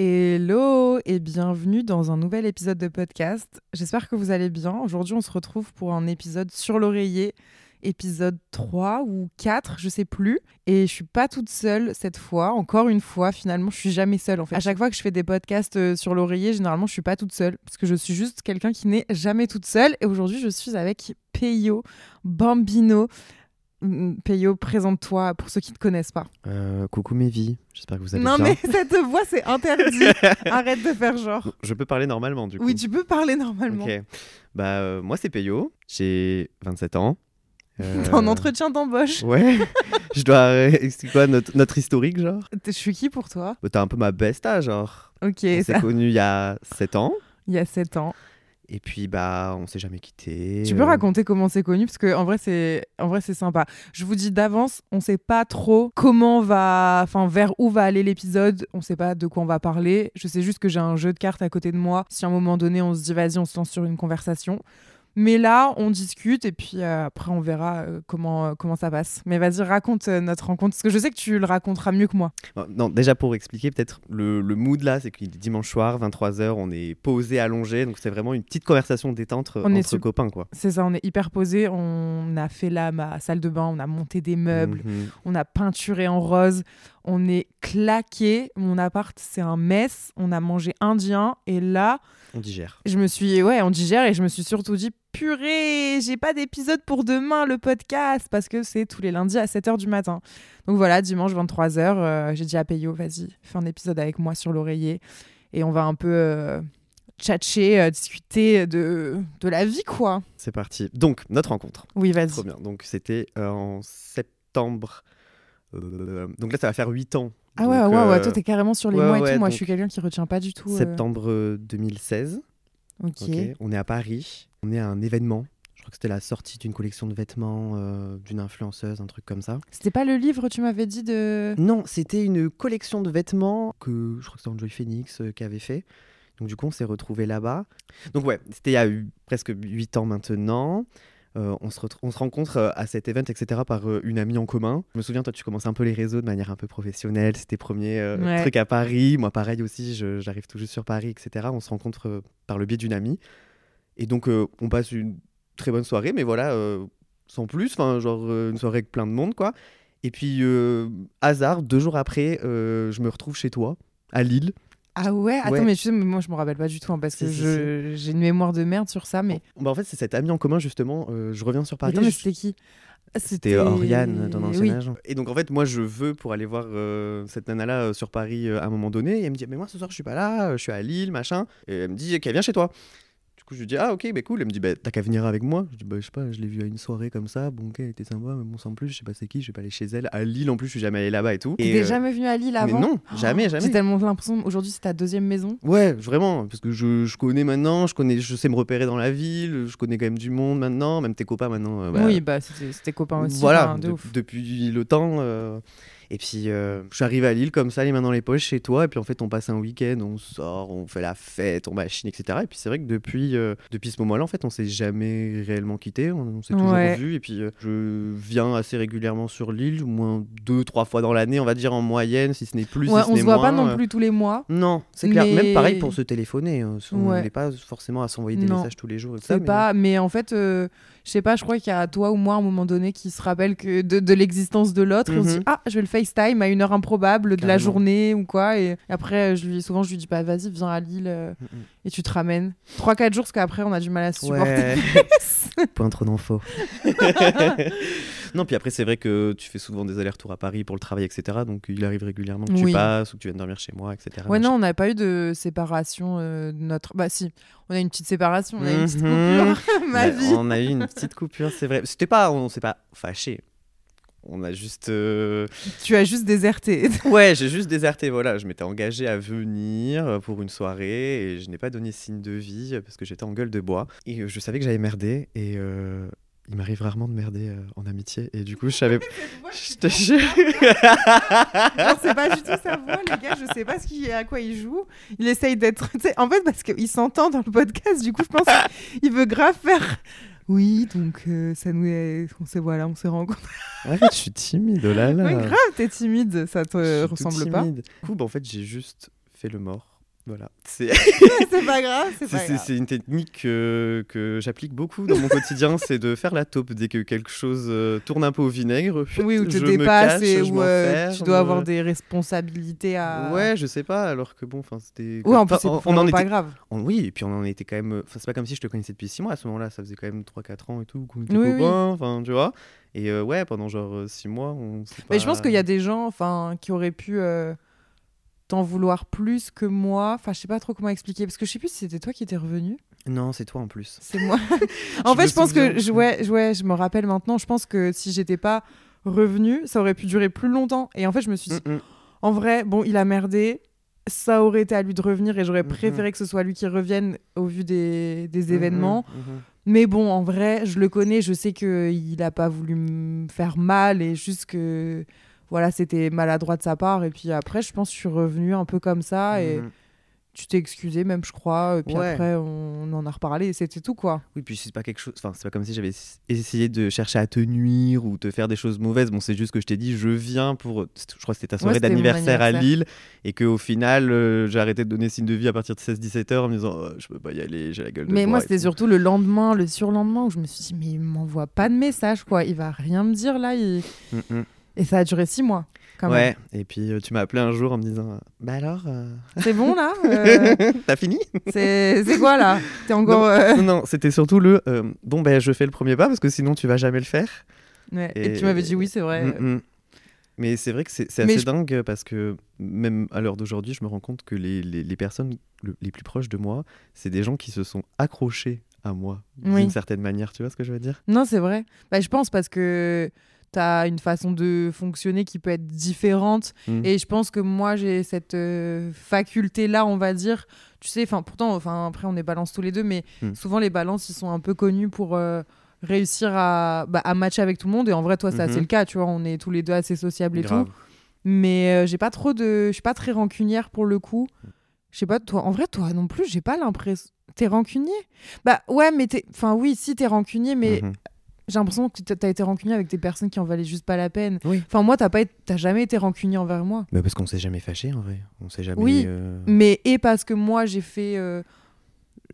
Hello et bienvenue dans un nouvel épisode de podcast. J'espère que vous allez bien. Aujourd'hui, on se retrouve pour un épisode sur l'oreiller, épisode 3 ou 4, je sais plus. Et je suis pas toute seule cette fois. Encore une fois, finalement, je suis jamais seule en fait. À chaque fois que je fais des podcasts euh, sur l'oreiller, généralement, je suis pas toute seule parce que je suis juste quelqu'un qui n'est jamais toute seule. Et aujourd'hui, je suis avec Peyo Bambino. Peyo, présente-toi pour ceux qui ne te connaissent pas. Euh, coucou vies, j'espère que vous allez Non, bien. mais cette voix, c'est interdit. Arrête de faire genre. Je peux parler normalement du coup. Oui, tu peux parler normalement. Ok. Bah, euh, moi c'est Peyo, j'ai 27 ans. Euh, En entretien d'embauche. Ouais, je dois expliquer quoi notre, notre historique genre? Je suis qui pour toi? Bah, T'as un peu ma besta genre. Ok, on ça- s'est connus il y a 7 ans. il y a 7 ans. Et puis bah on s'est jamais quitté. Tu peux raconter comment c'est connu? Parce que en vrai c'est en vrai c'est sympa. Je vous dis d'avance, on sait pas trop comment va enfin vers où va aller l'épisode, on sait pas de quoi on va parler. Je sais juste que j'ai un jeu de cartes à côté de moi. Si à un moment donné on se dit vas-y, on se lance sur une conversation. Mais là, on discute et puis euh, après on verra euh, comment euh, comment ça passe. Mais vas-y, raconte notre rencontre parce que je sais que tu le raconteras mieux que moi. Non, déjà pour expliquer peut-être le, le mood là, c'est qu'il est dimanche soir, 23h, on est posé, allongé, donc c'est vraiment une petite conversation détente On est entre sur- copains quoi. C'est ça, on est hyper posé. On a fait là ma salle de bain, on a monté des meubles. Mhm. on a peinturé en rose, on est claqué. Mon appart, c'est un mess. On a mangé indien. Et là, On digère. je me suis, ouais, on digère et je me suis surtout dit, purée, j'ai pas d'épisode pour demain, le podcast, parce que c'est tous les lundis à 7h du matin. Donc voilà, dimanche 23h, euh, j'ai dit à Peyo, vas-y, fais un épisode avec moi sur l'oreiller. Et on va un peu euh, tchatcher, euh, discuter de, de la vie, quoi. C'est parti. Donc, notre rencontre. Oui, vas-y. Trop bien. Donc, c'était euh, en septembre. Euh, donc là, ça va faire 8 ans. Ah ouais, Donc, ouais, ouais, euh, toi, t'es carrément sur les ouais, mois et ouais, tout. Moi, je suis quelqu'un qui retient pas du tout. euh, Septembre euh, 2016. Ok. ok. On est à Paris. On est à un événement. Je crois que c'était la sortie d'une collection de vêtements euh, d'une influenceuse, un truc comme ça. C'était pas le livre, tu m'avais dit de. Non, c'était une collection de vêtements que je crois que c'était Enjoy Phoenix euh, qui avait fait. Donc du coup, on s'est retrouvés là-bas. Donc ouais, c'était il y a eu presque 8 ans maintenant. Euh, on, se on se rencontre euh, à cet event, etc., par euh, une amie en commun. Je me souviens, toi, tu commences un peu les réseaux de manière un peu professionnelle. C'était tes premiers euh, Ouais. trucs à Paris. Moi, pareil aussi, j'arrive tout juste sur Paris, etc. On se rencontre par le biais d'une amie. Et donc, on passe une très bonne soirée, mais voilà, sans plus. Enfin, genre une soirée avec plein de monde, quoi. Et puis, hasard, deux jours après, je me retrouve chez toi, à Lille. Ah ouais Attends, Ouais. mais tu sais, moi, je me rappelle pas du tout hein, parce que je- j'ai une mémoire de merde sur ça. Mais. Bah, en fait, c'est cette amie en commun, justement. euh, je reviens sur Paris. Attends, mais c'était qui? Ah, C'était Oriane, ton ancien Oui. agent. Et donc, en fait, moi, je veux pour aller voir euh, cette nana-là euh, sur Paris euh, à un moment donné. Et elle me dit, mais moi, ce soir, je suis pas là, euh, je suis à Lille, machin. Et elle me dit, qu'elle vient chez toi. Coup, je lui dis, ah, ok, bah cool. Elle me dit, bah, t'as qu'à venir avec moi. Je dis, bah, je sais pas, je l'ai vue à une soirée comme ça. Bon, ok, elle était sympa, mais bon, sans plus, je sais pas c'est qui, je vais pas aller chez elle. À Lille, en plus, je suis jamais allé là-bas et tout. Et, T'es euh, jamais venu à Lille mais avant non, jamais, J'ai jamais. tellement l'impression aujourd'hui c'est ta deuxième maison. Ouais, vraiment, parce que je, je connais maintenant, je connais, je sais me repérer dans la ville, je connais quand même du monde maintenant, même tes copains maintenant. euh, bah, oui, bah c'était c'était copain aussi. voilà, enfin, de de- ouf. depuis le temps. euh, et puis, euh, je suis arrivé à Lille comme ça, les mains dans les poches chez toi. Et puis, en fait, on passe un week-end, on sort, on fait la fête, on machine, etc. Et puis, c'est vrai que depuis, euh, depuis ce moment-là, en fait, on s'est jamais réellement quitté. On, on s'est toujours Ouais. vu. Et puis, euh, je viens assez régulièrement sur l'île, au moins deux, trois fois dans l'année, on va dire en moyenne, si ce n'est plus. Ouais, si ce on n'est se voit pas non plus tous les mois. Non, c'est clair. Même pareil pour se téléphoner. euh, On Ouais. n'est pas forcément à s'envoyer des Non. messages tous les jours. et ça, mais- pas, mais en fait, euh, je sais pas, je crois qu'il y a toi ou moi à un moment donné qui se rappelle que de, de l'existence de l'autre. et On se dit, Mhm. ah, je vais le FaceTime à une heure improbable de la journée ou quoi. Et après, je lui, souvent, je lui dis, bah vas-y, viens à Lille euh, Mm, mm. et tu te ramènes. 3-4 jours, parce qu'après, on a du mal à se supporter. Ouais. Point trop d'infos. Non, puis après, c'est vrai que tu fais souvent des allers-retours à Paris pour le travail, etc. Donc il arrive régulièrement que tu Oui. passes ou que tu viennes dormir chez moi, etc. Ouais, non, on n'a pas eu de séparation euh, de notre. Bah, si, on a une petite séparation, on a une petite Mhm. coupure. Ma Ouais, vie. On a eu une petite coupure, c'est vrai. C'était pas, on s'est pas fâché. On a juste. euh, Tu as juste déserté. Ouais, j'ai juste déserté. Voilà, je m'étais engagé à venir euh, pour une soirée et je n'ai pas donné signe de vie euh, parce que j'étais en gueule de bois. Et je savais que j'allais merder et euh, il m'arrive rarement de merder en amitié. Et du coup, je savais. je te jure. Non, c'est pas du tout sa voix, les gars. Je sais pas ce qu'il, à quoi il joue. Il essaye d'être. sais, En fait, parce qu'il s'entend dans le podcast, du coup, je pense qu'il veut grave faire. Oui, donc euh, ça nous est. On s'est voilà, on s'est rencontrés. Ouais, je suis timide, oh là là. Ouais, grave, t'es timide, ça te Je suis tout ressemble pas. Du coup, bah, en fait, j'ai juste fait le mort. Voilà. C'est pas grave, c'est pas une technique que, que j'applique beaucoup dans mon quotidien, c'est de faire la taupe dès que quelque chose euh, tourne un peu au vinaigre. Oui, ou te dépasses et où euh, tu dois avoir des responsabilités à. Ouais, je sais pas, alors que bon, enfin, c'était. Ouais, en plus, Enfin, on, on en pas était. grave. on- oui, et puis on en était quand même. Enfin, c'est pas comme si je te connaissais depuis 6 mois à ce moment-là, ça faisait quand même 3-4 ans et tout, qu'on était Oui, copains, enfin, tu vois. Et euh, ouais, pendant genre 6 mois, on s'est Mais je pas- pense qu'il y a des gens enfin, qui auraient pu t'en vouloir plus que moi. Enfin, je sais pas trop comment expliquer. Parce que je sais plus si c'était toi qui étais revenu. Non, c'est toi en plus. C'est moi. en Je fait, je pense que. Je, ouais, je- ouais, je me rappelle maintenant. Je pense que si j'étais pas revenue, ça aurait pu durer plus longtemps. Et en fait, je me suis dit, Mm, mm. en vrai, bon, il a merdé. Ça aurait été à lui de revenir et j'aurais Mhm. préféré que ce soit lui qui revienne au vu des, des événements. Mais bon, en vrai, je le connais, je sais qu'il n'a pas voulu me faire mal et juste que voilà, c'était maladroit de sa part. Et puis après, je pense que je suis revenue un peu comme ça et Mhm. tu t'es excusé, même, je crois. Et puis Ouais. après, on en a reparlé et c'était tout, quoi. Oui, puis c'est pas quelque chose. Enfin, c'est pas comme si j'avais essayé de chercher à te nuire ou te faire des choses mauvaises. Bon, c'est juste que je t'ai dit, je viens pour. Je crois que c'était ta soirée d'anniversaire à. Lille et qu'au final, euh, j'ai arrêté de donner signe de vie à partir de 16-17 heures en me disant, Oh, je peux pas y aller, j'ai la gueule de Mais moi, c'était tout. surtout le lendemain, le surlendemain, où je me suis dit, mais il m'envoie pas de message, quoi. Il va rien me dire là. il- Mm, mm. Et ça a duré six mois, quand même. Ouais, et puis euh, tu m'as appelé un jour en me disant, bah alors, euh, C'est bon, là Euh, t'as fini? C'est quoi, là? T'es encore. Non, non, c'était surtout le, bon, ben je fais le premier pas parce que sinon tu vas jamais le faire. ouais. Et... Et- tu m'avais dit oui, c'est vrai. Mm, mm. Mais c'est vrai que c'est assez je- dingue parce que même à l'heure d'aujourd'hui, je me rends compte que les, les- les personnes le- les plus proches de moi, c'est des gens qui se sont accrochés à moi Oui. d'une certaine manière. Tu vois ce que je veux dire? Non, c'est vrai. Bah, je pense parce que tu as une façon de fonctionner qui peut être différente. Mm. Et je pense que moi, j'ai cette euh, faculté-là, on va dire. Tu sais, enfin, pourtant, enfin, après, on est balance tous les deux, mais Mm. souvent, les balances, ils sont un peu connus pour euh, réussir à, bah, à matcher avec tout le monde. Et en vrai, toi, c'est assez Mhm. le cas, tu vois. On est tous les deux assez sociables et Grave. tout. Mais euh, j'ai pas trop de. Je suis pas très rancunière pour le coup. Je sais pas, toi, en vrai, toi non plus, j'ai pas l'impression. T'es rancunier? Bah ouais, mais t'es. Enfin, oui, si t'es rancunier, mais Mhm. J'ai l'impression que t'as- t'as été rancunier avec des personnes qui en valaient juste pas la peine. Oui. Enfin, moi, t'as pas été- t'as jamais été rancunier envers moi. Mais parce qu'on s'est jamais fâché en vrai. On s'est jamais. Oui. euh, Mais et parce que moi, j'ai fait. euh,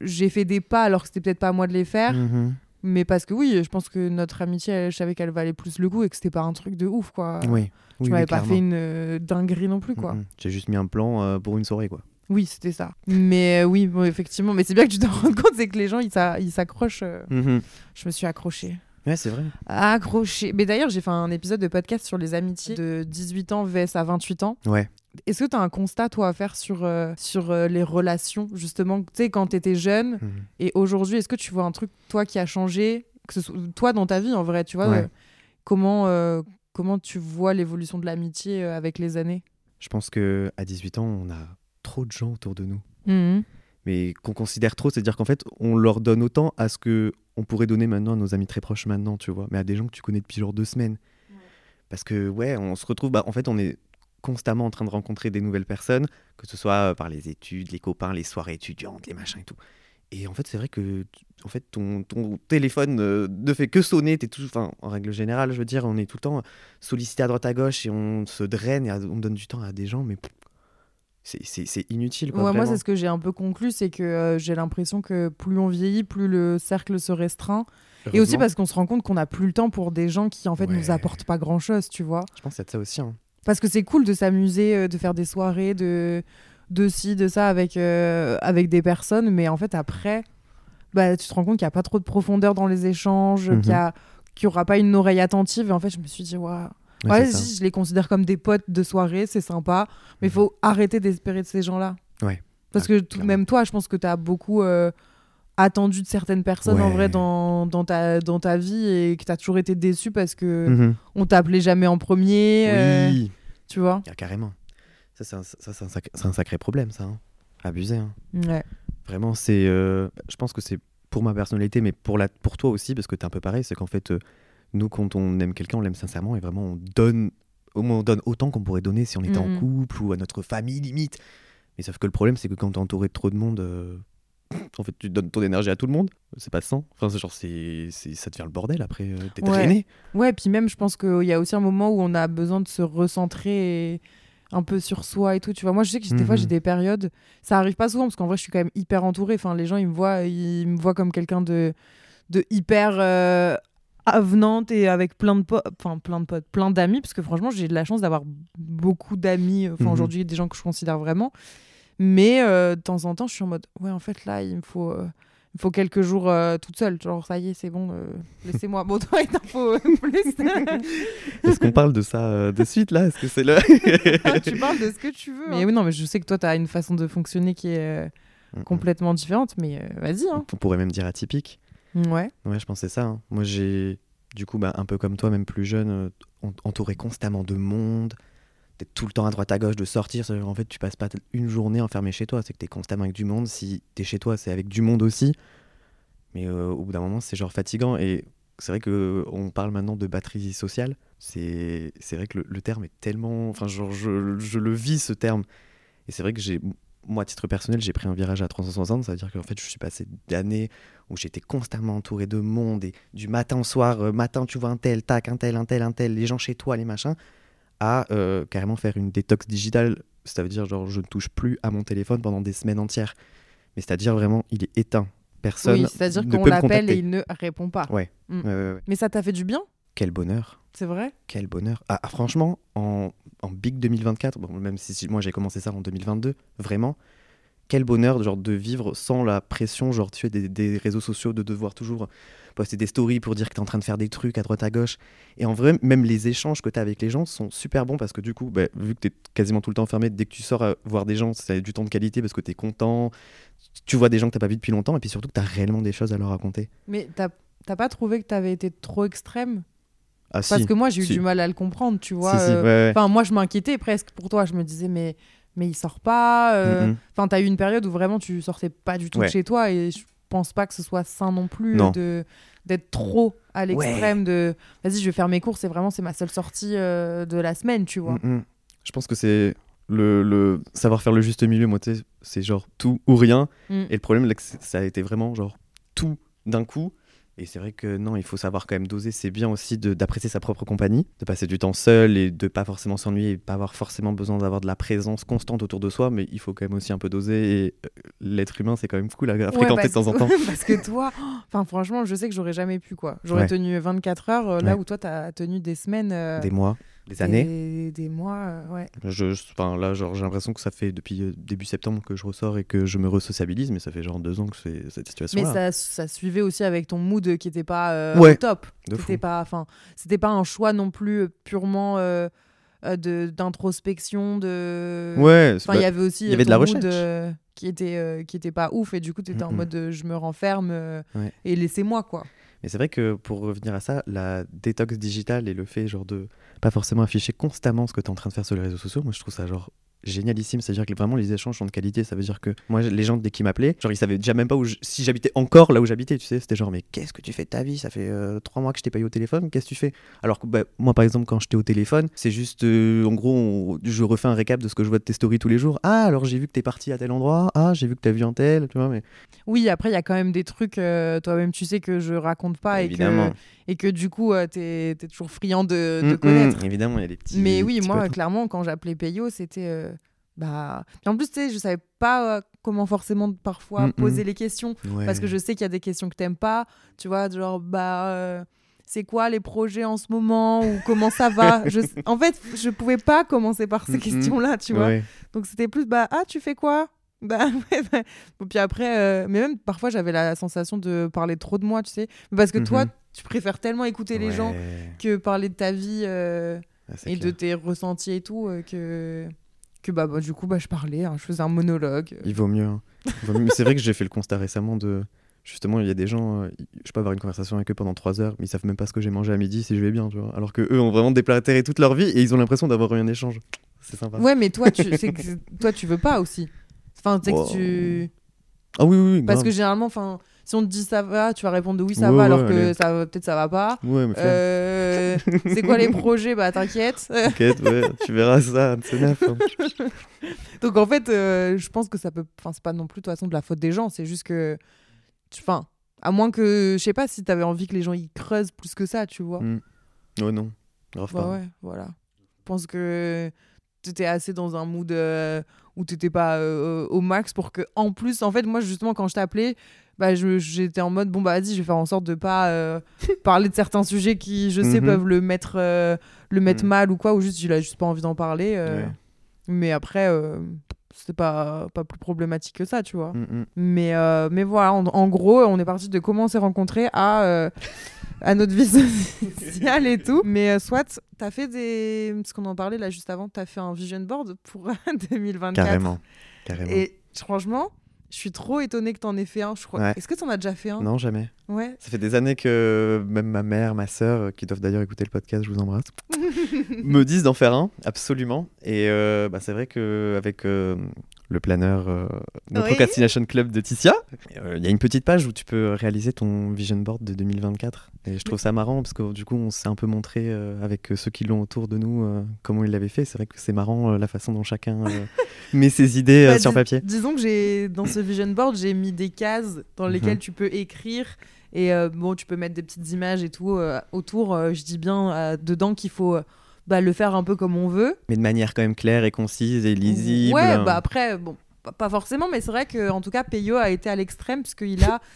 J'ai fait des pas alors que c'était peut-être pas à moi de les faire. mhm. Mais parce que oui, je pense que notre amitié, elle- je savais qu'elle valait plus le coup et que c'était pas un truc de ouf, quoi. Oui. Tu oui, m'avais pas fait une euh, dinguerie non plus, quoi. Mhm. J'ai juste mis un plan pour une soirée quoi. Oui, c'était ça. Mais euh, oui, bon, effectivement. Mais c'est bien que tu t'en rendes compte, c'est que les gens, ils s'a- ils s'accrochent. euh, Mhm. Je me suis accrochée. Ouais, c'est vrai. Accrochée. Mais d'ailleurs, j'ai fait un épisode de podcast sur les amitiés de 18 ans vs à 28 ans. Ouais. Est-ce que tu as un constat, toi, à faire sur, euh, sur euh, les relations, justement Tu sais, quand tu étais jeune Mhm. et aujourd'hui, est-ce que tu vois un truc, toi, qui a changé que ce soit, Toi, dans ta vie, en vrai, tu vois Ouais. euh, comment, comment tu vois l'évolution de l'amitié avec les années? Je pense que à 18 ans, on a trop de gens autour de nous. Mhm. mais qu'on considère trop, c'est-à-dire qu'en fait, on leur donne autant à ce que on pourrait donner maintenant à nos amis très proches maintenant, tu vois, mais à des gens que tu connais depuis genre deux semaines. Parce que ouais, on se retrouve, bah, en fait, on est constamment en train de rencontrer des nouvelles personnes, que ce soit euh, par les études, les copains, les soirées étudiantes, les machins et tout. Et en fait, c'est vrai que en fait, ton, ton téléphone euh, ne fait que sonner. T'es tout, enfin, en règle générale, je veux dire, on est tout le temps sollicité à droite à gauche et on se draine et on donne du temps à des gens, mais c'est- c'est c'est inutile. Quoi, Ouais, moi, c'est ce que j'ai un peu conclu, c'est que euh, j'ai l'impression que plus on vieillit, plus le cercle se restreint. Et aussi parce qu'on se rend compte qu'on n'a plus le temps pour des gens qui, en fait, nous Ouais. apportent pas grand-chose, tu vois. Je pense a de ça aussi. hein. Parce que c'est cool de s'amuser, euh, de faire des soirées, de, de ci, de ça avec, euh, avec des personnes, mais en fait, après, bah, tu te rends compte qu'il n'y a pas trop de profondeur dans les échanges, Mhm. qu'il n'y aura pas une oreille attentive. Et en fait, je me suis dit, waouh. Ouais, Ouais, je les considère comme des potes de soirée, c'est sympa. Mais il Mhm. faut arrêter d'espérer de ces gens-là. Ouais. Parce Ah, que tout, même toi, je pense que tu as beaucoup euh, attendu de certaines personnes en vrai dans, dans, ta, dans ta vie et que tu as toujours été déçu parce que Mhm. on t'appelait jamais en premier. euh, Oui, tu vois Ah, carrément. Ça, c'est un, ça, un, sac- c'est un sacré problème, ça. hein. Abusé. hein. Ouais. Vraiment, c'est. euh, Je pense que c'est pour ma personnalité, mais pour, la... pour toi aussi, parce que t'es un peu pareil. C'est qu'en fait, nous, quand on aime quelqu'un, on l'aime sincèrement et vraiment, on donne, au moins, on donne autant qu'on pourrait donner si on était Mhm. en couple ou à notre famille, limite. Mais sauf que le problème, c'est que quand t'es entouré de trop de monde, euh, en fait, tu donnes ton énergie à tout le monde. C'est pas sans. Enfin, c'est genre, c'est, ça devient le bordel après. euh, T'es Ouais. drainé. Ouais, puis même, je pense qu'il y a aussi un moment où on a besoin de se recentrer et un peu sur soi et tout. Tu vois, moi, je sais que des fois, Mhm. j'ai des périodes. Ça arrive pas souvent parce qu'en vrai, je suis quand même hyper entourée. Enfin, les gens, ils me voient, ils me voient comme quelqu'un de, de hyper euh, avenante et avec plein de potes, enfin, plein de potes, plein d'amis. Parce que franchement, j'ai de la chance d'avoir beaucoup d'amis. Enfin, Mhm. aujourd'hui, des gens que je considère vraiment. Mais euh, de temps en temps, je suis en mode, ouais, en fait, là, il me faut. euh, il me faut quelques jours euh, toute seule. Genre, ça y est, c'est bon, euh, laissez-moi. Bon, toi, il t'en faut euh, plus. Est-ce qu'on parle de ça euh, de suite là? Est-ce que c'est le. Ah, tu parles de ce que tu veux. Mais oui, non, mais je sais que toi, tu as une façon de fonctionner qui est euh, Mhm. complètement différente. Mais euh, vas-y. Hein. On pourrait même dire atypique. Ouais. Ouais, je pensais ça. hein. Moi, j'ai, du coup, bah, un peu comme toi, même plus jeune, euh, en- entouré constamment de monde, d'être tout le temps à droite à gauche, de sortir. En fait, tu passes pas une journée enfermé chez toi. C'est que tu es constamment avec du monde. Si tu es chez toi, c'est avec du monde aussi. Mais euh, au bout d'un moment, c'est genre fatigant. Et c'est vrai que on parle maintenant de batterie sociale. C'est c'est vrai que le, le terme est tellement. Enfin, genre, je, je le vis ce terme. Et c'est vrai que j'ai. Moi, à titre personnel, j'ai pris un virage à 360. Ça veut dire qu'en fait, je suis passé d'années où j'étais constamment entouré de monde et du matin au soir, euh, matin tu vois un tel, tac, un tel, un tel, un tel, les gens chez toi, les machins, à euh, carrément faire une détox digitale. Ça veut dire genre je ne touche plus à mon téléphone pendant des semaines entières. Mais c'est-à-dire vraiment, il est éteint. Personne Oui, c'est-à-dire qu'on l'appelle et il ne répond pas. Ouais. Mm. Ouais, ouais, ouais. Mais ça t'a fait du bien? Quel bonheur. C'est vrai? Quel bonheur. Ah, ah, franchement, en, en Big 2024, bon, même si, si moi j'ai commencé ça en 2022, vraiment, quel bonheur genre, de vivre sans la pression genre, tu des, des réseaux sociaux, de devoir toujours poster des stories pour dire que tu es en train de faire des trucs à droite à gauche. Et en vrai, même les échanges que tu as avec les gens sont super bons parce que du coup, bah, vu que tu es quasiment tout le temps enfermé, dès que tu sors à voir des gens, c'est du temps de qualité parce que tu es content, tu vois des gens que tu pas vu depuis longtemps et puis surtout que tu as réellement des choses à leur raconter. Mais t'as pas trouvé que t'avais été trop extrême? Ah Parce si, que moi, j'ai eu si. du mal à le comprendre, tu vois. si, euh, ouais, ouais. Enfin, moi, je m'inquiétais presque pour toi. Je me disais, mais, mais il sort pas. euh, Mm. Enfin, t'as eu une période où vraiment tu sortais pas du tout Ouais. de chez toi et je pense pas que ce soit sain non plus Non. de d'être trop à l'extrême de vas-y je vais faire mes courses et vraiment c'est ma seule sortie euh, de la semaine tu vois Mm. Je pense que c'est le, le savoir faire le juste milieu. Moi, c'est genre tout ou rien. Mm. Et le problème, là, que c'est- ça a été vraiment genre tout d'un coup. Et c'est vrai que non, il faut savoir quand même doser. C'est bien aussi d'apprécier sa propre compagnie, de passer du temps seul et de pas forcément s'ennuyer et pas avoir forcément besoin d'avoir de la présence constante autour de soi. Mais il faut quand même aussi un peu doser. Et euh, l'être humain, c'est quand même cool à, à Ouais, fréquenter de temps en temps. parce que toi enfin franchement je sais que j'aurais jamais pu quoi j'aurais Ouais. tenu 24 heures euh, là Ouais. où toi t'as tenu des semaines euh, Des mois, des années. des, des mois euh, ouais Je, enfin, là, genre, j'ai l'impression que ça fait depuis euh, début septembre que je ressors et que je me resociabilise, mais ça fait genre deux ans que c'est cette situation. mais ça, ça suivait aussi avec ton mood qui était pas euh, Ouais, au top c'était pas enfin c'était pas un choix non plus euh, purement de d'introspection de Ouais, enfin il y avait aussi il y avait de la mood, recherche. euh, qui était qui était pas ouf et du coup tu étais en mode je me renferme Ouais. et laissez-moi quoi Mais c'est vrai que pour revenir à ça, la détox digitale et le fait genre de pas forcément afficher constamment ce que tu es en train de faire sur les réseaux sociaux, moi je trouve ça genre génialissime. C'est-à-dire que vraiment les échanges sont de qualité. Ça veut dire que moi, les gens dès qu'ils m'appelaient, genre ils savaient déjà même pas où je- si j'habitais encore là où j'habitais. Tu sais, c'était genre mais qu'est-ce que tu fais de ta vie? Ça fait euh, trois mois que je t'ai payé au téléphone. Qu'est-ce que tu fais? Alors que bah, moi par exemple quand j'étais au téléphone, c'est juste euh, en gros on- je refais un récap de ce que je vois de tes stories tous les jours. Ah alors j'ai vu que t'es parti à tel endroit. Ah j'ai vu que t'as vu un tel. Tu vois mais oui après il y a quand même des trucs euh, toi-même tu sais que je raconte pas et que et que du coup t'es es toujours friand de, de Mm, mm, connaître évidemment il y a des petits. Mais oui, moi, clairement, quand j'appelais Payo, c'était. Bah... Puis en plus, tu sais, je savais pas euh, comment forcément parfois Mm, poser les questions. Parce que je sais qu'il y a des questions que t'aimes pas. Tu vois, genre, bah. euh, c'est quoi les projets en ce moment ou comment ça va je... En fait, je pouvais pas commencer par ces Mm, mm. questions-là, tu vois. Ouais. Donc c'était plus, bah, ah, tu fais quoi? Bah, ouais, bah. Bon, Puis après, euh, mais même parfois j'avais la sensation de parler trop de moi, tu sais. Parce que toi, Mhm. tu préfères tellement écouter les gens que parler de ta vie Ah, et de tes ressentis et tout que que bah, bah, du coup bah je parlais, hein, je faisais un monologue. Il vaut mieux. hein. Il vaut mieux. C'est vrai que j'ai fait le constat récemment de. Justement, il y a des gens, euh, je peux avoir une conversation avec eux pendant trois heures, mais ils savent même pas ce que j'ai mangé à midi si je vais bien, tu vois. Alors que eux ont vraiment déplatéré toute leur vie et ils ont l'impression d'avoir eu un échange. C'est sympa. Ouais, mais toi tu que toi tu veux pas aussi. Enfin, tu sais Wow. que tu Ah oui, oui, oui. parce grave. que généralement enfin si on te dit ça va, tu vas répondre de oui ça Ouais, va ouais, alors que allez. ça va- peut-être ça va pas. Ouais, mais. Euh, c'est quoi les projets? Bah t'inquiète. T'inquiète, ouais, tu verras ça, c'est neuf. hein. Donc en fait, euh, je pense que ça peut. Enfin, c'est pas non plus de toute façon de la faute des gens. C'est juste que. Enfin, à moins que. Je sais pas si t'avais envie que les gens y creusent plus que ça, tu vois. Mm. Ouais, non. Grave Bah pas. ouais, voilà. Je pense que t'étais assez dans un mood euh, où t'étais pas euh, au max pour que. En plus, en fait, moi, justement, quand je t'appelais. Bah, je- j'étais en mode bon bah vas-y je vais faire en sorte de pas euh, parler de certains sujets qui je sais Mhm. peuvent le mettre euh, le mettre Mhm. mal ou quoi ou juste il a juste pas envie d'en parler euh. Ouais. mais après euh, c'était pas pas plus problématique que ça tu vois Mm, mm. mais, euh, mais voilà, en, en gros, on est parti de comment on s'est rencontrés à, euh, à notre vie sociale et tout. Mais euh, soit, t'as fait des. Parce qu'on en parlait là juste avant, t'as fait un vision board pour 2024. Carrément. Carrément. Et franchement, je suis trop étonnée que t'en aies fait un. Je crois. Ouais. Est-ce que t'en as déjà fait un? Non, jamais. Ouais. Ça fait des années que même ma mère, ma sœur, euh, qui doivent d'ailleurs écouter le podcast, je vous embrasse, me disent d'en faire un, absolument. Et euh, bah, c'est vrai qu'avec le planeur euh, No Oui. Procrastination Club de Ticia, euh, il y a une petite page où tu peux réaliser ton vision board de 2024. Et je trouve ça marrant parce que du coup, on s'est un peu montré euh, avec euh, ceux qui l'ont autour de nous comment ils l'avaient fait. C'est vrai que c'est marrant la façon dont chacun met ses idées Bah, sur papier. Disons que j'ai dans ce vision board, j'ai mis des cases dans lesquelles Mhm. tu peux écrire et bon, tu peux mettre des petites images et tout autour. Je dis bien dedans qu'il faut bah, le faire un peu comme on veut. Mais de manière quand même claire et concise et lisible. Ouais, bah après, bon, pas- forcément, mais c'est vrai que en tout cas, Peyo a été à l'extrême puisqu'il a.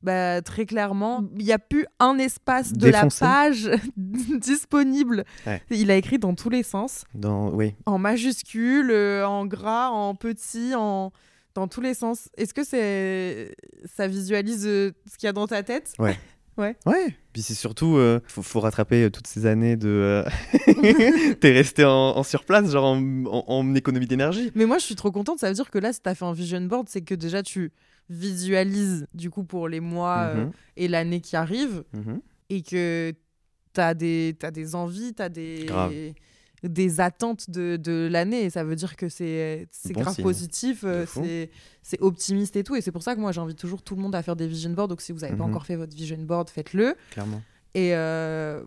Bah, très clairement, il n'y a plus un espace de Défoncé. la page disponible. Ouais. Il a écrit dans tous les sens Dans... Oui, en majuscule, euh, en gras, en petit, en dans tous les sens. Est-ce que c'est ça visualise euh, ce qu'il y a dans ta tête? Ouais, puis c'est surtout, euh, faut, faut rattraper euh, toutes ces années de. euh, T'es resté en, en surplace, genre en, en- en économie d'énergie. Mais moi, je suis trop contente. Ça veut dire que là, si t'as fait un vision board, c'est que déjà tu visualises du coup pour les mois euh, Mhm, et l'année qui arrive mhm. et que t'as des des envies, t'as des Grave. Des attentes de, de l'année et ça veut dire que c'est Bon grave signe. positif, euh, c'est optimiste et tout et c'est pour ça que moi j'invite toujours tout le monde à faire des vision boards. Donc si vous n'avez pas Mhm. encore fait votre vision board, faites-le. Clairement. Et euh,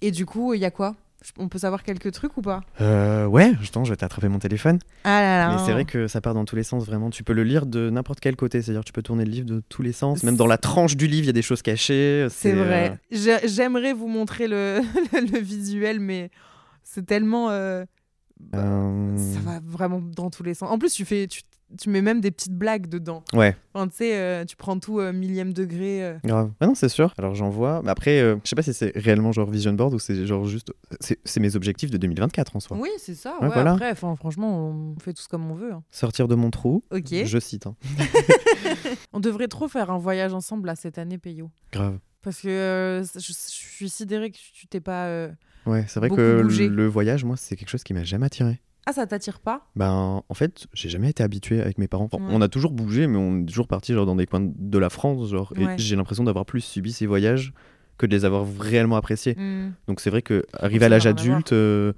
et du coup, il y a quoi? On peut savoir quelques trucs ou pas? Euh, ouais, justement, je vais t'attraper mon téléphone. Ah là Mais c'est vrai que ça part dans tous les sens, vraiment. Tu peux le lire de n'importe quel côté, c'est-à-dire tu peux tourner le livre de tous les sens. Même dans la tranche du livre, il y a des choses cachées. C'est vrai. euh, J'ai- J'aimerais vous montrer le, le visuel, mais c'est tellement. euh, bah, euh, Ça va vraiment dans tous les sens. En plus, tu, fais, tu, tu mets même des petites blagues dedans. Ouais, Enfin, tu sais, euh, tu prends tout euh, millième degré. grave. Non, c'est sûr. Alors j'en vois. Mais après, je sais pas si c'est réellement genre vision board ou c'est genre juste. C'est mes objectifs de 2024 en soi. Oui, c'est ça. Ouais, Ouais, voilà. Après, enfin, franchement, on fait tous comme on veut. hein. Sortir de mon trou. Ok. Je cite. hein. On devrait trop faire un voyage ensemble là, cette année, Peyo. Grave. Parce que je, je suis sidérée que tu t'es pas. Ouais, c'est vrai que le voyage, moi, c'est quelque chose qui m'a jamais attiré. Ah, ça t'attire pas? Ben, en fait, j'ai jamais été habitué avec mes parents. Enfin, Ouais. On a toujours bougé, mais on est toujours parti genre dans des coins de la France, genre. Ouais. Et j'ai l'impression d'avoir plus subi ces voyages que de les avoir réellement appréciés. Hmm. Donc c'est vrai que arrivé à l'âge adulte, euh,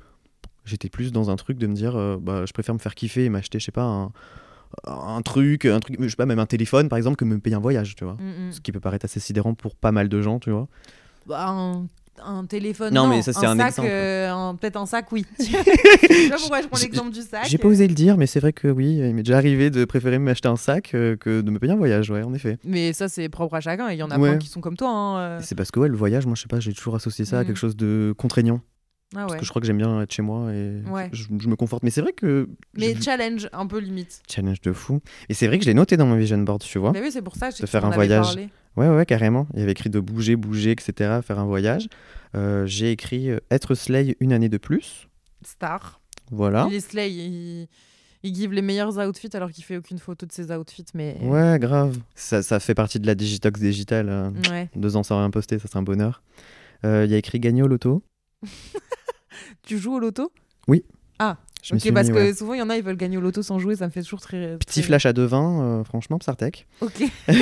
j'étais plus dans un truc de me dire, euh, bah, je préfère me faire kiffer et m'acheter, je sais pas, un, un truc, un truc, je sais pas, même un téléphone par exemple, que me payer un voyage, tu vois. Hmm, hmm. Ce qui peut paraître assez sidérant pour pas mal de gens, tu vois. Bah, un, un téléphone. Non, mais ça, c'est un sac, exemple. euh, un- Peut-être un sac, oui. je sais pas pourquoi je prends l'exemple du sac. J'ai pas osé le dire, mais c'est vrai que oui, il m'est déjà arrivé de préférer m'acheter un sac euh, que de me payer un voyage, ouais, en effet. Mais ça, c'est propre à chacun. Il y en a Ouais. plein qui sont comme toi. hein, euh. C'est parce que ouais, le voyage, moi je sais pas, j'ai toujours associé ça à Mhm. quelque chose de contraignant. Ah Parce que je crois que j'aime bien être chez moi et Ouais. je, je me conforte. Mais c'est vrai que. Mais challenge, un peu limite. Challenge de fou. Et c'est vrai que je l'ai noté dans mon vision board, tu vois. Mais oui, c'est pour ça. sais De que faire un voyage. parlé. Ouais, ouais, carrément. Il y avait écrit de bouger, bouger, etc., faire un voyage. Euh, j'ai écrit euh, être Slay une année de plus. Star. Voilà. Il est slay. Il, Il give les meilleurs outfits alors qu'il fait aucune photo de ses outfits, mais. Ouais, grave. Ça, ça fait partie de la digitox digitale. euh, Ouais. Deux ans sans rien poster, ça c'est un bonheur. Euh, Il y a écrit gagner au loto. Tu joues au loto? Je m'y Ok, suis parce mis, que ouais. souvent il y en a, ils veulent gagner au loto sans jouer, ça me fait toujours très. Petit très- flash à 2,20, euh, franchement, Psartec. Ok.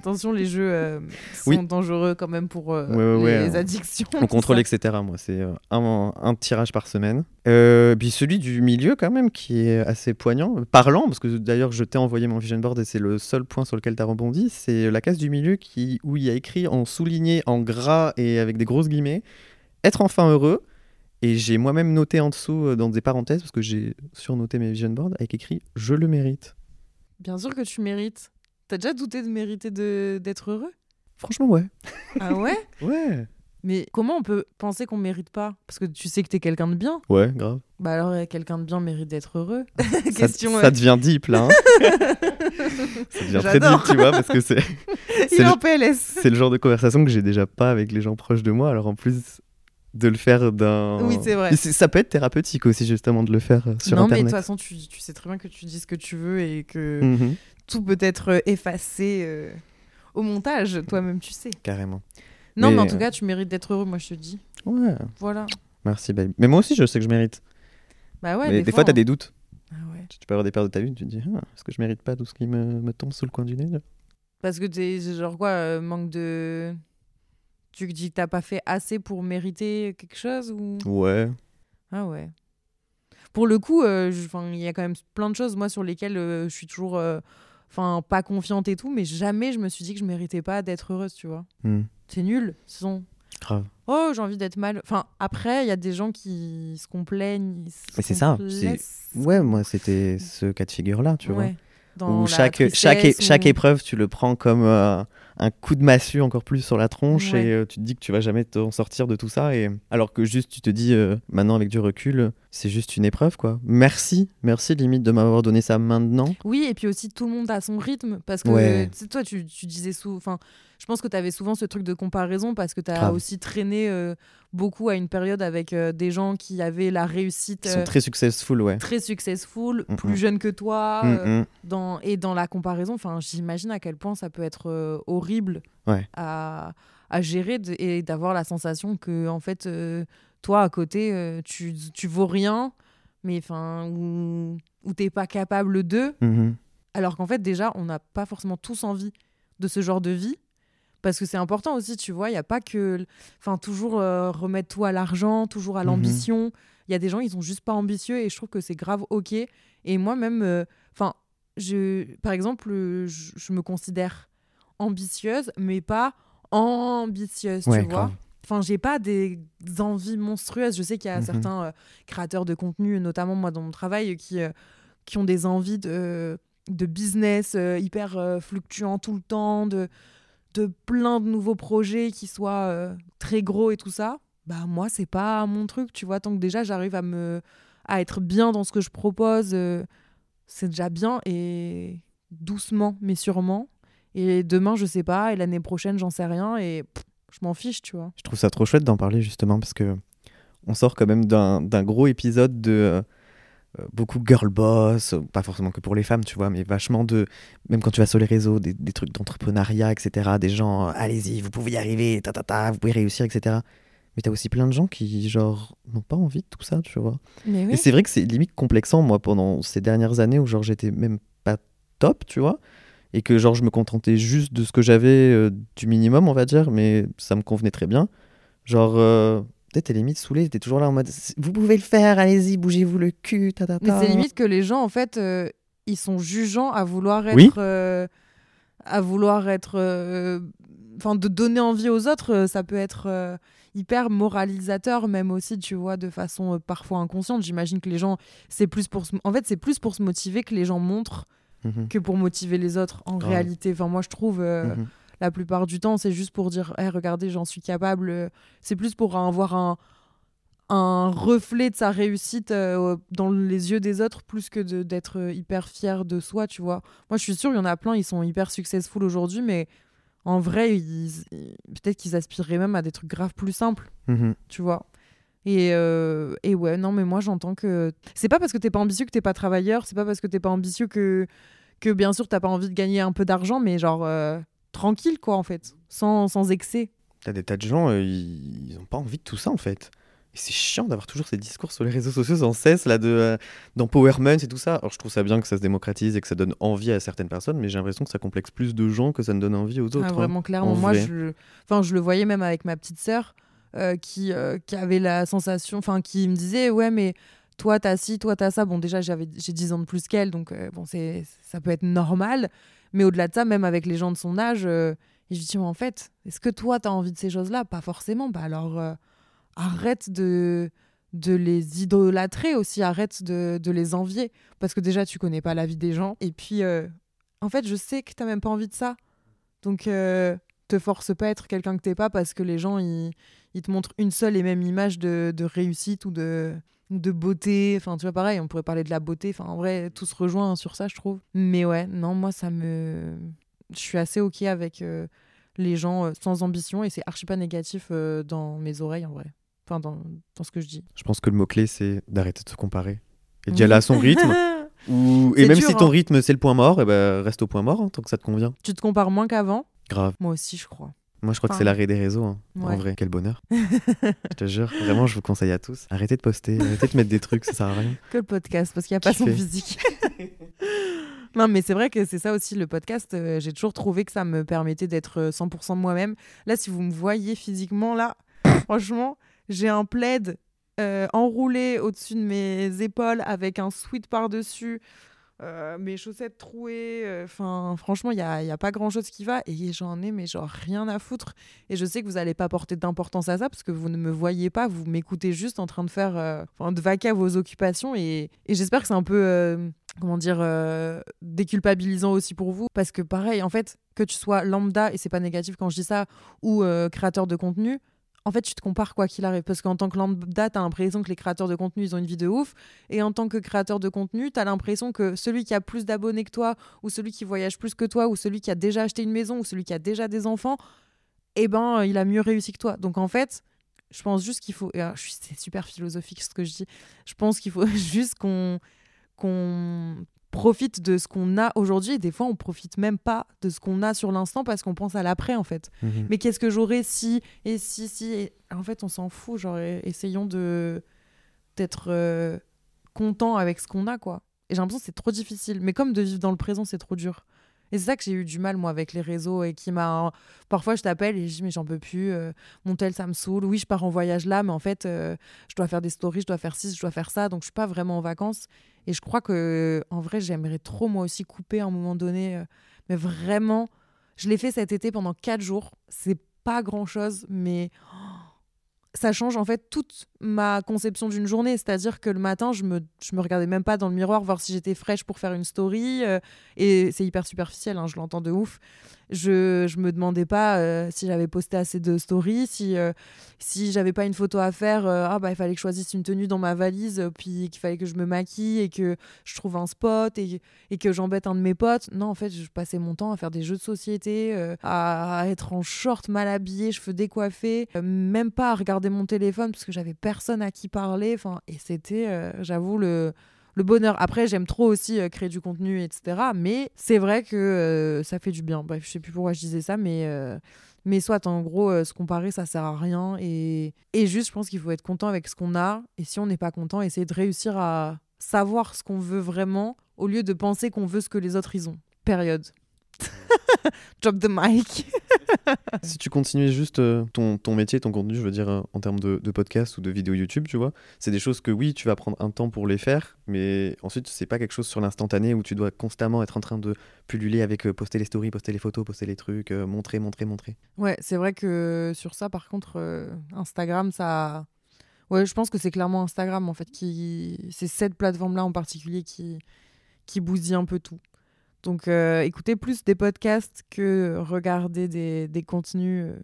Attention, les jeux euh, sont Oui. dangereux quand même pour euh, Ouais, ouais, ouais, les on- addictions. On contrôle, ça. etc. Moi, c'est euh, un, un tirage par semaine. Puis celui du milieu, quand même, qui est assez poignant, parlant, parce que d'ailleurs, je t'ai envoyé mon vision board et c'est le seul point sur lequel tu as rebondi. C'est la case du milieu qui, où il y a écrit en souligné, en gras et avec des grosses guillemets être enfin heureux. Et j'ai moi-même noté en dessous, euh, dans des parenthèses, parce que j'ai surnoté mes vision boards, avec écrit je le mérite. Bien sûr que tu mérites. T'as déjà douté de mériter de- d'être heureux? Franchement, ouais. Ah ouais? Ouais. Mais comment on peut penser qu'on mérite pas? Parce que tu sais que t'es quelqu'un de bien. Ouais, grave. Bah alors, euh, quelqu'un de bien mérite d'être heureux. Ça, Question. ça euh, devient deep, là. hein. ça devient très deep, tu vois, parce que c'est. Il est en PLS. c'est le genre de conversation que j'ai déjà pas avec les gens proches de moi. Alors en plus de le faire d'un. Oui, c'est vrai. Ça peut être thérapeutique aussi justement de le faire euh, sur non, mais de internet. toute façon, tu, tu sais très bien que tu dis ce que tu veux et que Mhm, tout peut être euh, effacé euh, au montage. Toi-même, tu sais. Carrément. Non, mais, Mais, en tout cas, tu mérites d'être heureux, moi, je te dis. Ouais. Voilà. Merci, babe. Mais moi aussi, je sais que je mérite. Bah ouais, mais des, fois, t'as des doutes. Ah ouais. Tu peux avoir des périodes de ta vie, tu te dis, ah, est-ce que je mérite pas tout ce qui me, me tombe sous le coin du nez là? Parce que t'es genre quoi, euh, manque de. Tu dis que t'as pas fait assez pour mériter quelque chose ou? Ouais. Ah ouais. Pour le coup, euh, il y a quand même plein de choses, moi, sur lesquelles euh, je suis toujours. euh, Enfin, pas confiante et tout, mais jamais je me suis dit que je méritais pas d'être heureuse, tu vois. Hmm, C'est nul. Sinon, Grave. oh, j'ai envie d'être mal. Enfin, après, il y a des gens qui se complaignent. se Mais c'est ça. Ouais, moi, c'était ce cas de figure-là, tu vois. Dans Où chaque, chaque, chaque épreuve, tu le prends comme euh, un coup de massue encore plus sur la tronche Ouais. et euh, tu te dis que tu vas jamais t'en sortir de tout ça. Et... Alors que juste, tu te dis, euh, maintenant avec du recul, c'est juste une épreuve, quoi. Merci, merci limite de m'avoir donné ça maintenant. Oui, et puis aussi tout le monde a son rythme parce que Ouais. toi tu, tu disais souvent enfin je pense que tu avais souvent ce truc de comparaison parce que tu as aussi traîné euh, beaucoup à une période avec euh, des gens qui avaient la réussite euh, sont très successful, ouais. très successful, Mm, plus mm. jeunes que toi Mm, euh, dans et dans la comparaison, j'imagine à quel point ça peut être euh, horrible Ouais. à, à gérer de- et d'avoir la sensation que en fait euh, toi à côté euh, tu, tu vaux rien mais enfin ou ou t'es pas capable de Mhm. alors qu'en fait, déjà, on n'a pas forcément tous envie de ce genre de vie. Parce que c'est important aussi, tu vois, il n'y a pas que. Enfin, toujours euh, remettre tout à l'argent, toujours à Mhm. l'ambition. Il y a des gens, ils sont juste pas ambitieux et je trouve que c'est grave OK. Et moi-même, euh, enfin, je, par exemple, euh, je, je me considère ambitieuse, mais pas ambitieuse, Ouais, tu vois. grave. Enfin, j'ai pas des envies monstrueuses. Je sais qu'il y a Mhm. certains euh, créateurs de contenu, notamment moi dans mon travail, qui, euh, qui ont des envies de, de business euh, hyper fluctuants tout le temps, de, de plein de nouveaux projets qui soient euh, très gros et tout ça. Bah moi, c'est pas mon truc, tu vois. Tant que déjà j'arrive à me à être bien dans ce que je propose, euh, c'est déjà bien et doucement mais sûrement. Et demain, je sais pas, et l'année prochaine, j'en sais rien et je m'en fiche, tu vois. Je trouve ça trop chouette d'en parler justement parce que on sort quand même d'un gros épisode de euh, beaucoup girl boss, euh, pas forcément que pour les femmes, tu vois, mais vachement de, même quand tu vas sur les réseaux, des, des trucs d'entrepreneuriat, etc. Des gens, euh, allez-y, vous pouvez y arriver, ta, ta, ta, vous pouvez réussir, etc. Mais t'as aussi plein de gens qui, genre, n'ont pas envie de tout ça, tu vois. Mais Et c'est vrai que c'est limite complexant, moi, pendant ces dernières années où, genre, j'étais même pas top, tu vois. Et que, genre, je me contentais juste de ce que j'avais, euh, du minimum, on va dire, mais ça me convenait très bien. Genre, euh, peut-être t'es limite saoulé, t'es toujours là en mode, vous pouvez le faire, allez-y, bougez-vous le cul, ta, ta, Mais c'est limite que les gens, en fait, euh, ils sont jugeants à vouloir être. Oui. euh, à vouloir être. euh, Enfin, de donner envie aux autres, ça peut être euh, hyper moralisateur, même aussi, tu vois, de façon euh, parfois inconsciente. J'imagine que les gens, c'est plus pour. se- En fait, c'est plus pour se motiver que les gens montrent Mhm, que pour motiver les autres, en réalité. Enfin, moi, je trouve. euh, mhm. La plupart du temps, c'est juste pour dire Eh, regardez, j'en suis capable. C'est plus pour avoir un, un reflet de sa réussite euh, dans les yeux des autres, plus que d'être hyper fier de soi, tu vois. Moi, je suis sûre, il y en a plein, ils sont hyper successful aujourd'hui, mais en vrai, peut-être qu'ils aspireraient même à des trucs graves plus simples, Mhm. tu vois. Et, euh, et ouais, non, mais moi j'entends que c'est pas parce que t'es pas ambitieux que t'es pas travailleur, c'est pas parce que t'es pas ambitieux que, que bien sûr t'as pas envie de gagner un peu d'argent, mais genre euh, tranquille quoi en fait, sans, sans excès. T'as des tas de gens, euh, ils ils ont pas envie de tout ça en fait. Et c'est chiant d'avoir toujours ces discours sur les réseaux sociaux sans cesse, là, de, euh, d'empowerment et tout ça. Alors je trouve ça bien que ça se démocratise et que ça donne envie à certaines personnes, mais j'ai l'impression que ça complexe plus de gens que ça ne donne envie aux autres. Ah, hein. vraiment, clairement. en Moi, vrai. je, enfin, je le voyais même avec ma petite sœur euh, qui, euh, qui avait la sensation, enfin, qui me disait Ouais, mais toi, t'as ci, toi, t'as ça. Bon, déjà, j'avais, j'ai 10 ans de plus qu'elle, donc euh, bon, c'est, ça peut être normal. Mais au-delà de ça, même avec les gens de son âge, euh, je dis en fait, est-ce que toi, t'as envie de ces choses-là? Pas forcément. Bah alors, euh, arrête de de les idolâtrer aussi, arrête de, les envier. Parce que déjà, tu connais pas la vie des gens. Et puis, euh, en fait, je sais que t'as même pas envie de ça. Donc, euh, te force pas à être quelqu'un que t'es pas parce que les gens, ils, te montrent une seule et même image de, réussite ou de, de beauté. Enfin, tu vois, pareil, on pourrait parler de la beauté. Enfin, en vrai, tout se rejoint sur ça, je trouve. Mais ouais, non, moi, ça me. Je suis assez OK avec euh, les gens euh, sans ambition et c'est archi pas négatif euh, dans mes oreilles, en vrai. Enfin, dans, dans ce que je dis. Je pense que le mot-clé, c'est d'arrêter de se comparer. Et d'y aller à son rythme. Ou... Et même dur, si ton hein. rythme, c'est le point mort, et ben reste au point mort hein, tant que ça te convient. tu te compares moins qu'avant? Grave. Moi aussi, je crois. Moi, je crois que c'est l'arrêt des réseaux. hein. En vrai, quel bonheur. je te jure, vraiment, je vous conseille à tous. Arrêtez de poster, arrêtez de mettre des trucs, ça sert à rien. Que le podcast, parce qu'il n'y a pas son physique. non, mais c'est vrai que c'est ça aussi le podcast. euh, J'ai toujours trouvé que ça me permettait d'être euh, 100% moi-même. Là, si vous me voyez physiquement, là, franchement, j'ai un plaid euh, enroulé au-dessus de mes épaules avec un sweat par-dessus. Euh, mes chaussettes trouées, euh, enfin franchement il y a, y a pas grand chose qui va et j'en ai mais genre rien à foutre et je sais que vous allez pas porter d'importance à ça parce que vous ne me voyez pas, vous m'écoutez juste en train de faire, euh, enfin, de vaquer à vos occupations et, et j'espère que c'est un peu, comment dire, déculpabilisant aussi pour vous parce que pareil, en fait, que tu sois lambda et c'est pas négatif quand je dis ça ou créateur de contenu. En fait, tu te compares quoi qu'il arrive. Parce qu'en tant que lambda, t'as l'impression que les créateurs de contenu, ils ont une vie de ouf. Et en tant que créateur de contenu, t'as l'impression que celui qui a plus d'abonnés que toi, ou celui qui voyage plus que toi, ou celui qui a déjà acheté une maison, ou celui qui a déjà des enfants, eh ben, euh, il a mieux réussi que toi. Donc en fait, je pense juste qu'il faut. euh, C'est super philosophique ce que je dis. Je pense qu'il faut juste qu'on qu'on profite de ce qu'on a aujourd'hui. Et des fois, on profite même pas de ce qu'on a sur l'instant parce qu'on pense à l'après, en fait. Mhm. Mais qu'est-ce que j'aurais si et si si et... En fait, on s'en fout. Genre, essayons de d'être euh, content avec ce qu'on a, quoi. Et j'ai l'impression que c'est trop difficile. Mais comme de vivre dans le présent, c'est trop dur. Et c'est ça que j'ai eu du mal, moi, avec les réseaux et qui m'a. Parfois, je t'appelle et je dis, mais j'en peux plus. euh, mon tel, ça me saoule. Oui, je pars en voyage là, mais en fait, euh, je dois faire des stories, je dois faire ci, je dois faire ça. Donc, je suis pas vraiment en vacances. Et je crois que, en vrai, j'aimerais trop, moi aussi, couper à un moment donné. euh, mais vraiment, je l'ai fait cet été pendant quatre jours. C'est pas grand chose, mais ça change en fait toute ma conception d'une journée. C'est-à-dire que le matin, je me, je me regardais même pas dans le miroir voir si j'étais fraîche pour faire une story. euh, et c'est hyper superficiel, hein, je l'entends de ouf. Je, je me demandais pas euh, si j'avais posté assez de stories, si, euh, si j'avais pas une photo à faire, euh, ah bah il fallait que je choisisse une tenue dans ma valise, puis qu'il fallait que je me maquille et que je trouve un spot et, et que j'embête un de mes potes. Non, en fait, je passais mon temps à faire des jeux de société, à, être en short, mal habillée, cheveux décoiffés, même pas à regarder mon téléphone parce que j'avais personne à qui parler. Enfin, et c'était, euh, j'avoue, le, le bonheur. Après, j'aime trop aussi euh, créer du contenu, etc. Mais c'est vrai que euh, ça fait du bien. Bref, je sais plus pourquoi je disais ça, mais. mais soit, en gros, se comparer, ça sert à rien. Et, et juste, je pense qu'il faut être content avec ce qu'on a. Et si on n'est pas content, essayer de réussir à savoir ce qu'on veut vraiment au lieu de penser qu'on veut ce que les autres ils ont. Période. Drop the mic. Si tu continuais juste euh, ton, ton métier, ton contenu, je veux dire, euh, en termes de, de podcast ou de vidéo YouTube, tu vois, c'est des choses que oui, tu vas prendre un temps pour les faire, mais ensuite, c'est pas quelque chose sur l'instantané où tu dois constamment être en train de pulluler avec euh, poster les stories, poster les photos, poster les trucs, montrer, montrer, montrer. Ouais, c'est vrai que sur ça, par contre, Instagram, ça. Ouais, je pense que c'est clairement Instagram, en fait, qui. C'est cette plateforme-là en particulier qui, qui bousille un peu tout. Donc, euh, écoutez plus des podcasts que regarder des, des contenus euh,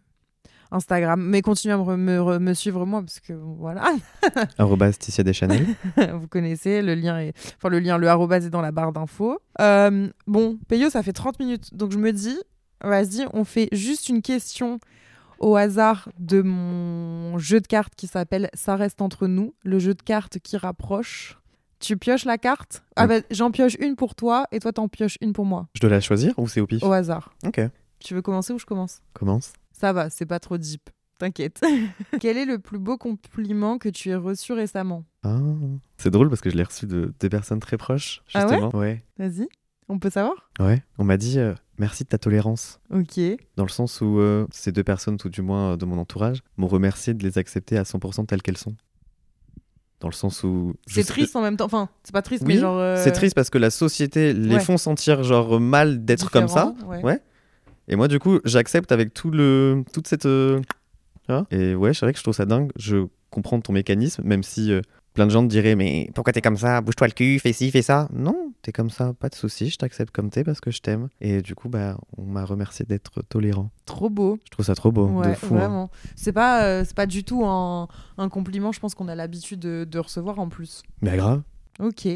Instagram. Mais continuez à me, me re- me suivre, moi, parce que voilà, Arrobas Ticia Deschanel. vous connaissez, le lien est. Enfin, le lien, le arrobase est dans la barre d'infos. Euh, bon, Payo, ça fait 30 minutes. Donc, je me dis, vas-y, on fait juste une question au hasard de mon jeu de cartes qui s'appelle Ça reste entre nous, le jeu de cartes qui rapproche. Tu pioches la carte? Ah bah, j'en pioche une pour toi et toi t'en pioches une pour moi. Je dois la choisir ou c'est au pif? Au hasard. Ok. Tu veux commencer ou je commence? Commence. Ça va, c'est pas trop deep. T'inquiète. Quel est le plus beau compliment que tu aies reçu récemment? Ah, c'est drôle parce que je l'ai reçu de des personnes très proches, Ah ouais? justement. ouais, Vas-y, on peut savoir? Ouais. On m'a dit euh, merci de ta tolérance. Ok. Dans le sens où euh, ces deux personnes, tout du moins euh, de mon entourage, m'ont remercié de les accepter à 100% telles qu'elles sont. Dans le sens où. C'est triste en même temps. Enfin, c'est pas triste, Oui, mais genre. euh, C'est triste parce que la société les Ouais. font sentir genre mal d'être comme ça. ouais. Ouais. Et moi, du coup, j'accepte avec tout le, toute cette. euh, et ouais, c'est vrai que je trouve ça dingue. Je comprends ton mécanisme, même si euh, plein de gens te diraient Mais pourquoi t'es comme ça? Bouge-toi le cul, fais ci, fais ça. Non, t'es comme ça, pas de souci, je t'accepte comme t'es parce que je t'aime. Et du coup, bah, on m'a remercié d'être tolérant. Trop beau. Je trouve ça trop beau, Ouais, de fou. hein. C'est pas, euh, c'est pas du tout un, un compliment, je pense qu'on a l'habitude de, de recevoir en plus. Mais grave, Ok.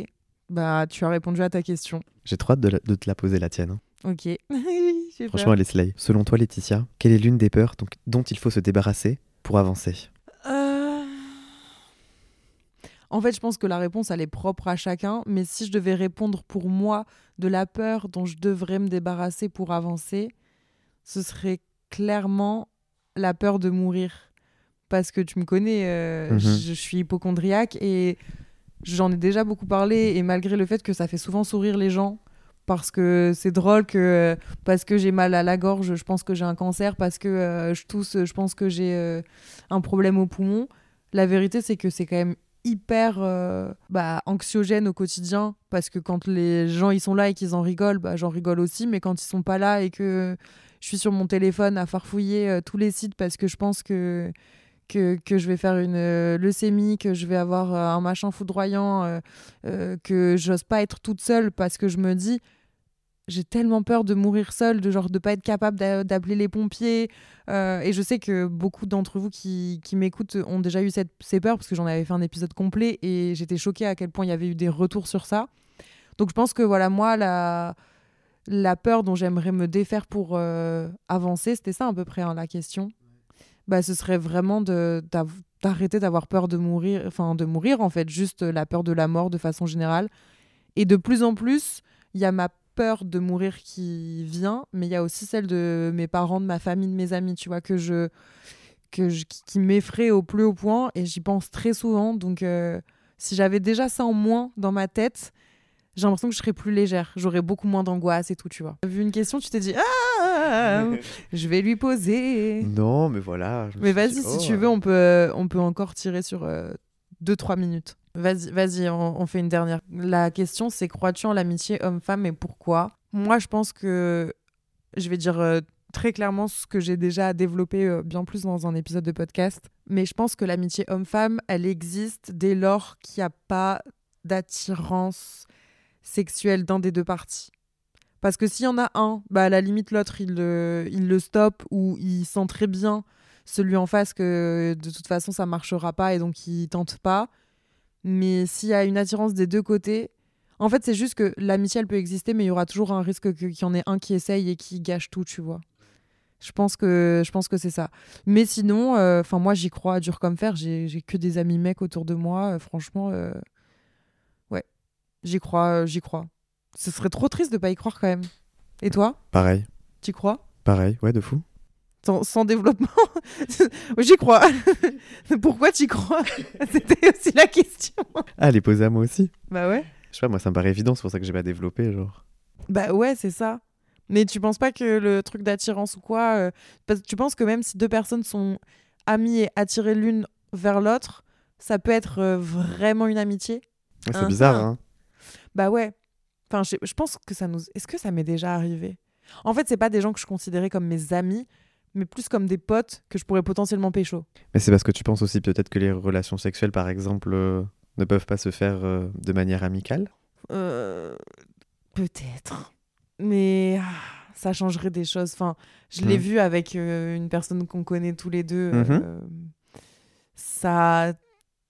Bah, tu as répondu à ta question. j'ai trop hâte de, la- de te la poser la tienne. hein. Ok. Franchement, peur. elle est slay. Selon toi, Laetitia, quelle est l'une des peurs donc, dont il faut se débarrasser pour avancer Euh, En fait, je pense que la réponse, elle est propre à chacun. Mais si je devais répondre pour moi de la peur dont je devrais me débarrasser pour avancer, ce serait clairement la peur de mourir. Parce que tu me connais, euh, Mhm. je, je suis hypochondriaque et j'en ai déjà beaucoup parlé. Et malgré le fait que ça fait souvent sourire les gens, parce que c'est drôle que parce que j'ai mal à la gorge, je pense que j'ai un cancer, parce que euh, je tousse, je pense que j'ai euh, un problème au poumon. La vérité, c'est que c'est quand même hyper euh, bah, anxiogène au quotidien parce que quand les gens ils sont là et qu'ils en rigolent, bah, j'en rigole aussi, mais quand ils sont pas là et que je suis sur mon téléphone à farfouiller euh, tous les sites parce que je pense que que, que je vais faire une euh, leucémie, que je vais avoir un machin foudroyant, que j'ose pas être toute seule parce que je me dis j'ai tellement peur de mourir seule, de genre de pas être capable d'a- d'appeler les pompiers. Euh, et je sais que beaucoup d'entre vous qui, qui m'écoutent ont déjà eu cette, ces peurs parce que j'en avais fait un épisode complet et j'étais choquée à quel point il y avait eu des retours sur ça. Donc je pense que voilà, moi, la, la peur dont j'aimerais me défaire pour euh, avancer, c'était ça à peu près hein, la question. Bah, ce serait vraiment d'arrêter d'avoir peur de mourir, enfin de mourir en fait, juste la peur de la mort de façon générale. Et de plus en plus, il y a ma peur de mourir qui vient, mais il y a aussi celle de mes parents, de ma famille, de mes amis, tu vois, que je, que je, qui, qui m'effraie au plus haut point et j'y pense très souvent. Donc, euh, si j'avais déjà ça en moins dans ma tête, j'ai l'impression que je serais plus légère. J'aurais beaucoup moins d'angoisse et tout, tu vois. Vu une question, tu t'es dit, ah, je vais lui poser. Non, mais voilà. je me Mais vas-y, dit, si oh, tu veux, on peut, on peut encore tirer sur 2-3 minutes. Vas-y, vas-y, on, fait une dernière. La question, c'est crois-tu en l'amitié homme-femme et pourquoi? Moi, je pense que je vais dire euh, très clairement ce que j'ai déjà développé euh, bien plus dans un épisode de podcast. Mais je pense que l'amitié homme-femme, elle existe dès lors qu'il n'y a pas d'attirance sexuelle d'un des deux parties. Parce que s'il y en a un, bah à la limite l'autre il le, il le stoppe ou il sent très bien celui en face que de toute façon ça marchera pas et donc il tente pas. Mais s'il y a une attirance des deux côtés, en fait c'est juste que l'amitié elle peut exister mais il y aura toujours un risque que- qu'il y en ait un qui essaye et qui gâche tout, tu vois. Je pense que je pense que c'est ça. Mais sinon, enfin moi j'y crois dur comme fer. J'ai que des amis mecs autour de moi. euh, franchement, euh, ouais, j'y crois, euh, j'y crois. Ce serait trop triste de pas y croire quand même. Et toi, Pareil, tu crois? Pareil, ouais, de fou. Sans, sans développement J'y crois. Pourquoi tu crois? C'était aussi la question. Ah, elle est posée à moi aussi. Bah ouais. Je sais pas, moi, ça me paraît évident, c'est pour ça que j'ai pas développé, genre. Bah ouais, c'est ça. Mais tu penses pas que le truc d'attirance ou quoi euh, parce que Tu penses que même si deux personnes sont amies et attirées l'une vers l'autre, ça peut être euh, vraiment une amitié? Ouais, c'est bizarre, hein. Bah ouais. Enfin, je, je pense que ça nous. Est-ce que ça m'est déjà arrivé? En fait, c'est pas des gens que je considérais comme mes amis, mais plus comme des potes que je pourrais potentiellement pécho. Mais c'est parce que tu penses aussi peut-être que les relations sexuelles, par exemple, euh, ne peuvent pas se faire euh, de manière amicale? Euh, Peut-être. Mais ah, ça changerait des choses. Enfin, je l'ai Mhm. vu avec euh, une personne qu'on connaît tous les deux. Mhm. ça,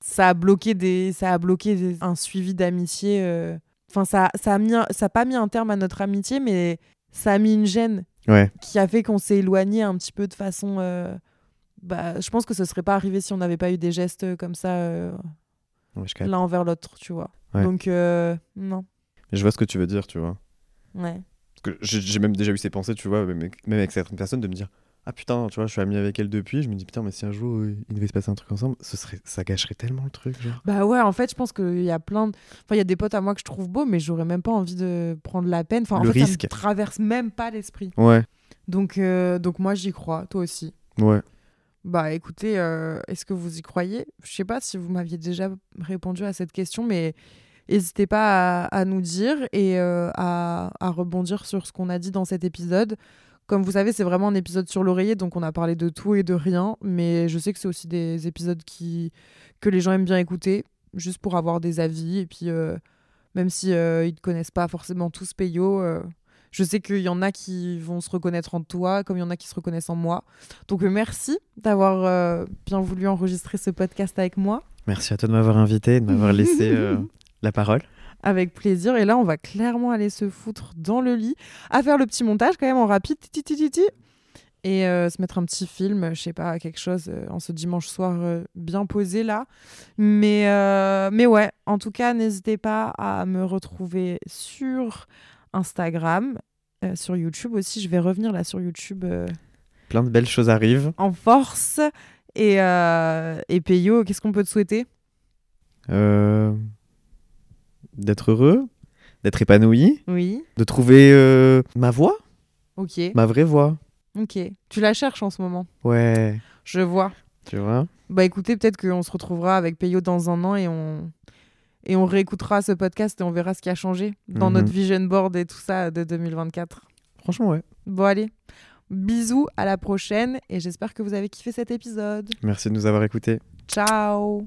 ça a bloqué, des, ça a bloqué des- un suivi d'amitié. Enfin, ça, ça a mis un- ça a pas mis un terme à notre amitié, mais ça a mis une gêne Ouais. qui a fait qu'on s'est éloigné un petit peu de façon. euh, bah, je pense que ce serait pas arrivé si on n'avait pas eu des gestes comme ça euh, l'un envers l'autre, tu vois. Ouais. Donc, euh, non. Je vois ce que tu veux dire, tu vois. Ouais. Parce que j'ai même déjà eu ces pensées, tu vois, même avec certaines personnes, de me dire Ah putain, tu vois, je suis ami avec elle depuis. Je me dis Putain, mais si un jour euh, il devait se passer un truc ensemble, ce serait, ça gâcherait tellement le truc. Genre. Bah ouais, en fait, je pense qu'il y a plein de. Enfin, il y a des potes à moi que je trouve beaux, mais j'aurais même pas envie de prendre la peine. Enfin, en Le fait, ça risque. me traverse même pas l'esprit. Ouais, Donc, euh, donc moi, j'y crois. Toi aussi. ouais. Bah écoutez, euh, est-ce que vous y croyez? Je sais pas si vous m'aviez déjà répondu à cette question, mais n'hésitez pas à, à nous dire et euh, à, à rebondir sur ce qu'on a dit dans cet épisode. Comme vous savez, c'est vraiment un épisode sur l'oreiller, donc on a parlé de tout et de rien, mais je sais que c'est aussi des épisodes qui, que les gens aiment bien écouter, juste pour avoir des avis, et puis euh, même si euh, ils ne connaissent pas forcément tous Peyo, euh, je sais qu'il y en a qui vont se reconnaître en toi, comme il y en a qui se reconnaissent en moi. Donc euh, merci d'avoir bien voulu enregistrer ce podcast avec moi. Merci à toi de m'avoir invité, de m'avoir laissé la parole. Avec plaisir. Et là, on va clairement aller se foutre dans le lit, à faire le petit montage quand même en rapide, et euh, se mettre un petit film, je sais pas, quelque chose euh, en ce dimanche soir euh, bien posé là. Mais, mais ouais, en tout cas, n'hésitez pas à me retrouver sur Instagram, sur YouTube aussi. Je vais revenir là sur YouTube. Plein de belles choses arrivent. en force. Et, et Peyo, qu'est-ce qu'on peut te souhaiter? Euh, d'être heureux, d'être épanoui, Oui, de trouver euh, ma voix, ok, ma vraie voix. ok. Tu la cherches en ce moment, Ouais, je vois. tu vois? Bah écoutez, peut-être qu'on se retrouvera avec Peyo dans un an et on, et on réécoutera ce podcast et on verra ce qui a changé dans Mhm. notre vision board et tout ça de 2024. Franchement, ouais. Bon allez, bisous, à la prochaine et j'espère que vous avez kiffé cet épisode. Merci de nous avoir écoutés. Ciao